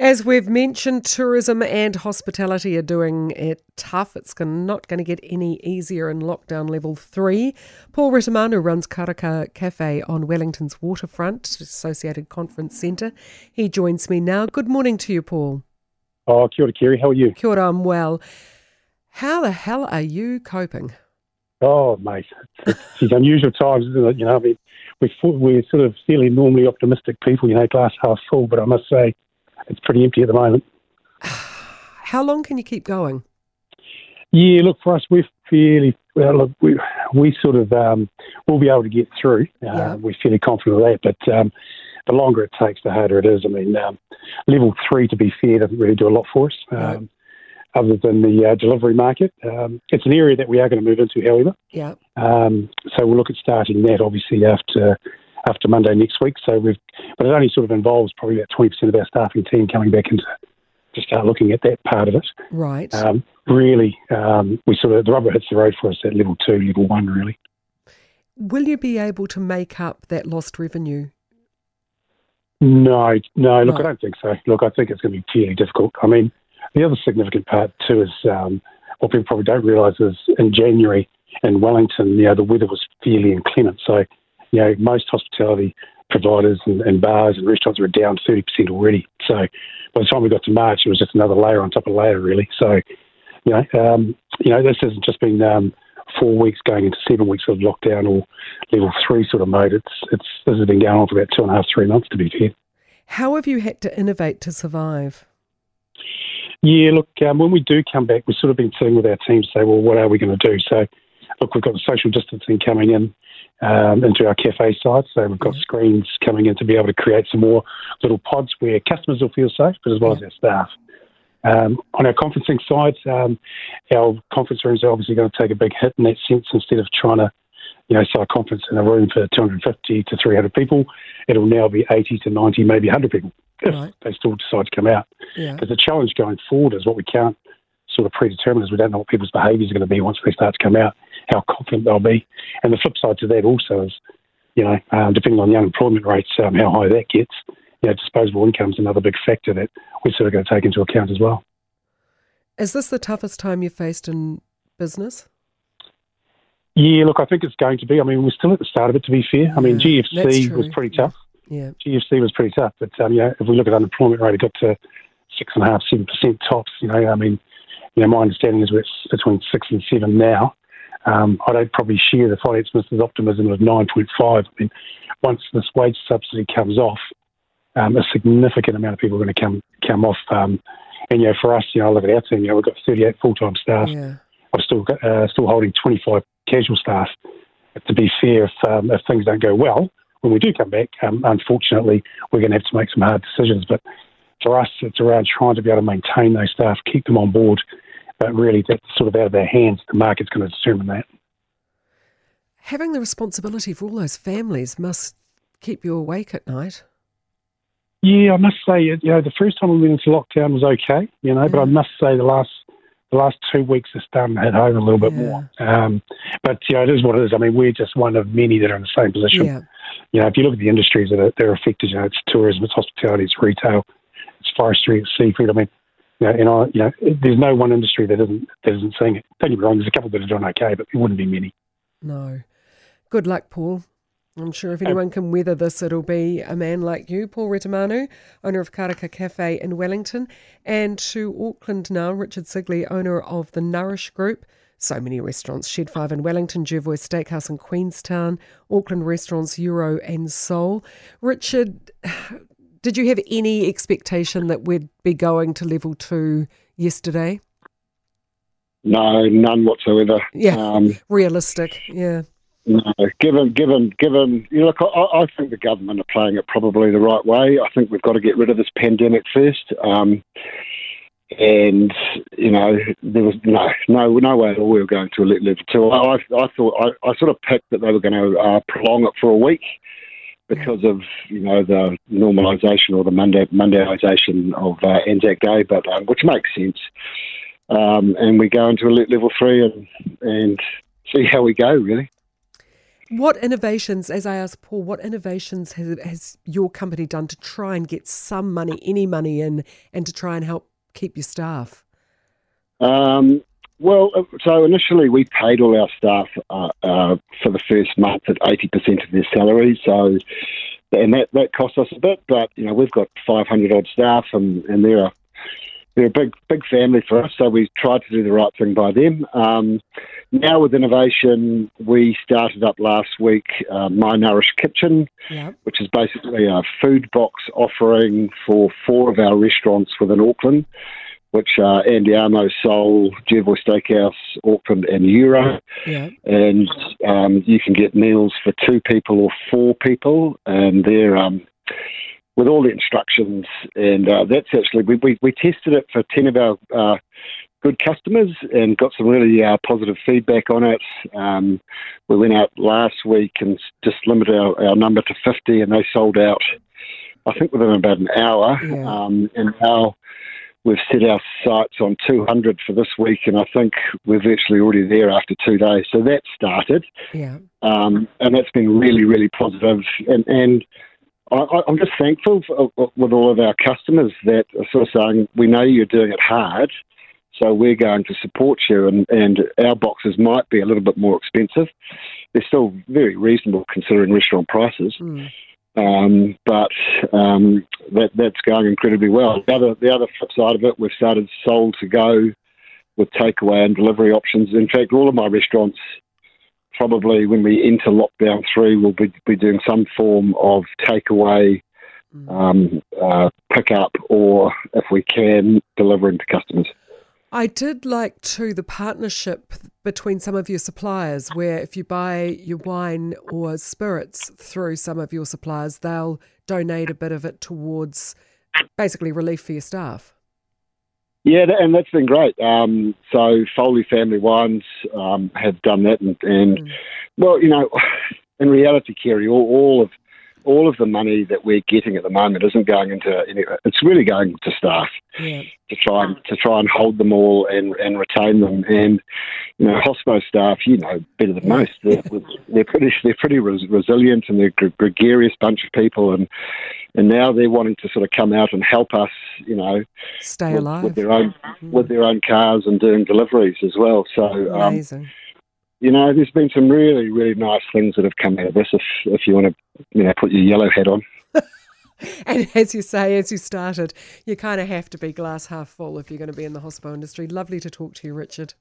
As we've mentioned, tourism and hospitality are doing it tough. It's not going to get any easier in lockdown level three. Paul Retimanu runs Karaka Cafe on Wellington's waterfront, Associated Conference Centre. He joins me now. Good morning to you, Paul. Oh, kia ora, Kerry. How are you? Kia ora, I'm well. How the hell are you coping? Oh, mate, it's, it's unusual times, isn't it? You know, I mean, we're, we're sort of fairly normally optimistic people, you know, glass half full, but I must say, it's pretty empty at the moment. How long can you keep going? Yeah, look, for us, we're fairly, well, look, we, we sort of, um, we'll be able to get through. Uh, yeah. We're fairly confident of that, but um, the longer it takes, the harder it is. I mean, um, level three, to be fair, doesn't really do a lot for us. Right. Um, other than the uh, delivery market. Um, it's an area that we are going to move into, however. Yeah. Um, so we'll look at starting that obviously after after Monday next week. So we've, but it only sort of involves probably about twenty percent of our staffing team coming back into to start looking at that part of it. Right. Um, really, um, we sort of the rubber hits the road for us at level two, level one, really. Will you be able to make up that lost revenue? No, no. Look, no. I don't think so. Look, I think it's going to be fairly difficult. I mean, the other significant part too is um, what people probably don't realise is in January in Wellington, you know, the weather was fairly inclement. So, you know, most hospitality providers and, and bars and restaurants were down 30% already. So by the time we got to March, it was just another layer on top of layer, really. So, you know, um, you know, this hasn't just been um, four weeks going into seven weeks of lockdown or level three sort of mode. It's it's this has been going on for about two and a half, three months to be fair. How have you had to innovate to survive? Yeah, look, um, when we do come back, we've sort of been sitting with our team say, well, what are we going to do? So, look, we've got the social distancing coming in um, into our cafe side. So we've got yeah. screens coming in to be able to create some more little pods where customers will feel safe, but as well as our staff. Um, on our conferencing side, um, our conference rooms are obviously going to take a big hit in that sense. Instead of trying to, you know, sell a conference in a room for 250 to 300 people, it'll now be 80 to 90, maybe 100 people if right. they still decide to come out. Yeah. Because the challenge going forward is what we can't sort of predetermine is we don't know what people's behaviours are going to be once they start to come out, how confident they'll be. And the flip side to that also is, you know, um, depending on the unemployment rates, um, how high that gets, you know, disposable income is another big factor that we're sort of going to take into account as well. Is this the toughest time you've faced in business? Yeah, look, I think it's going to be. I mean, we're still at the start of it, to be fair. I mean, GFC was pretty tough. Yeah. GFC was pretty tough, but um, you know, if we look at unemployment rate, it got to six and a half, seven percent tops. You know, I mean, you know, my understanding is we're between six and seven now. Um, I don't probably share the finance minister's optimism of 9.5. I mean, once this wage subsidy comes off, um, a significant amount of people are going to come come off. Um, and you know, for us, you know, I look at our team. You know, we've got 38 full time staff. Yeah. I'm still uh, still holding 25 casual staff. But to be fair, if um, if things don't go well, when we do come back, um, unfortunately, we're going to have to make some hard decisions. But for us, it's around trying to be able to maintain those staff, keep them on board. But really, that's sort of out of our hands. The market's going to determine that. Having the responsibility for all those families must keep you awake at night. Yeah, I must say, you know, the first time we went into lockdown was okay, you know, yeah. but I must say the last the last two weeks are starting to hit home a little bit yeah. more. Um, but you know, it is what it is. I mean, we're just one of many that are in the same position. Yeah. You know, if you look at the industries that are, that are affected, you know, it's tourism, it's hospitality, it's retail, it's forestry, it's seafood. I mean, you know, and I, you know, there's no one industry that isn't that isn't seeing it. Don't get me wrong, there's a couple that are doing okay, but there wouldn't be many. No. Good luck, Paul. I'm sure if anyone can weather this, it'll be a man like you, Paul Retimanu, owner of Karaka Cafe in Wellington, and to Auckland now, Richard Sigley, owner of the Nourish Group. So many restaurants Shed 5 in Wellington, Jervois Steakhouse in Queenstown, Auckland restaurants Euro and Soul. Richard, did you have any expectation that we'd be going to level two yesterday? No, none whatsoever. Yeah, um, realistic. Yeah. No, given, given, given, you know, look, I, I, think the government are playing it probably the right way. I think we've got to get rid of this pandemic first. Um, and you know, there was no, no, no way at all we were going to level two. I, I thought, I, I sort of picked that they were going to uh, prolong it for a week because of you know the normalisation or the Monday Mondayisation of uh, Anzac Day, but um, which makes sense. Um, and we go into a level three and and see how we go really. What innovations, as I asked Paul, what innovations has, has your company done to try and get some money, any money in, and to try and help keep your staff? Um, well, uh, so initially we paid all our staff uh, uh, for the first month at 80% of their salary. So, and that, that cost us a bit, but you know we've got 500 odd staff, and, and they're a, they're a big big family for us. So we tried to do the right thing by them. Um, now with innovation, we started up last week uh, My Nourish Kitchen, Yeah. which is basically a food box offering for four of our restaurants within Auckland, which are Andiamo, Soul, Jervois Steakhouse, Auckland, and Euro. Yeah. And um, you can get meals for two people or four people, and they're um, with all the instructions. And uh, that's actually we, we, we tested it for ten of our uh, good customers and got some really uh, positive feedback on it. Um, we went out last week and just limited our, our number to 50, and they sold out, I think, within about an hour. Yeah. Um, and now we've set our sights on 200 for this week, and I think we're virtually already there after two days. So that started, Yeah. um, and that's been really, really positive. And, and I, I'm just thankful for, with all of our customers that are sort of saying, we know you're doing it hard, so we're going to support you. And, and our boxes might be a little bit more expensive. They're still very reasonable considering restaurant prices. Mm. Um, but um, that that's going incredibly well. The other the other flip side of it, we've started sold to go with takeaway and delivery options. In fact, all of my restaurants probably when we enter lockdown three will be, be doing some form of takeaway, Mm. um, uh, pickup, or if we can, delivering to customers. I did like too the partnership between some of your suppliers, where if you buy your wine or spirits through some of your suppliers, they'll donate a bit of it towards basically relief for your staff. Yeah, and that's been great. Um, so Foley Family Wines um, have done that, and, and Mm. well, you know, in reality, Kerry, all, all of all of the money that we're getting at the moment isn't going into any. It's really going to staff Yeah. to try and to try and hold them all and, and retain them. And you know, Hospo staff, you know better than most. They're, they're pretty they're pretty res- resilient and they're a gregarious bunch of people, and and now they're wanting to sort of come out and help us. You know, Stay with, alive. with their own Mm. with their own cars and doing deliveries as well. So um, Amazing. You know, there's been some really really nice things that have come out of this. If if you want to you know put your yellow hat on. And as you say, as you started, you kind of have to be glass half full if you're going to be in the hospital industry. Lovely to talk to you, Richard.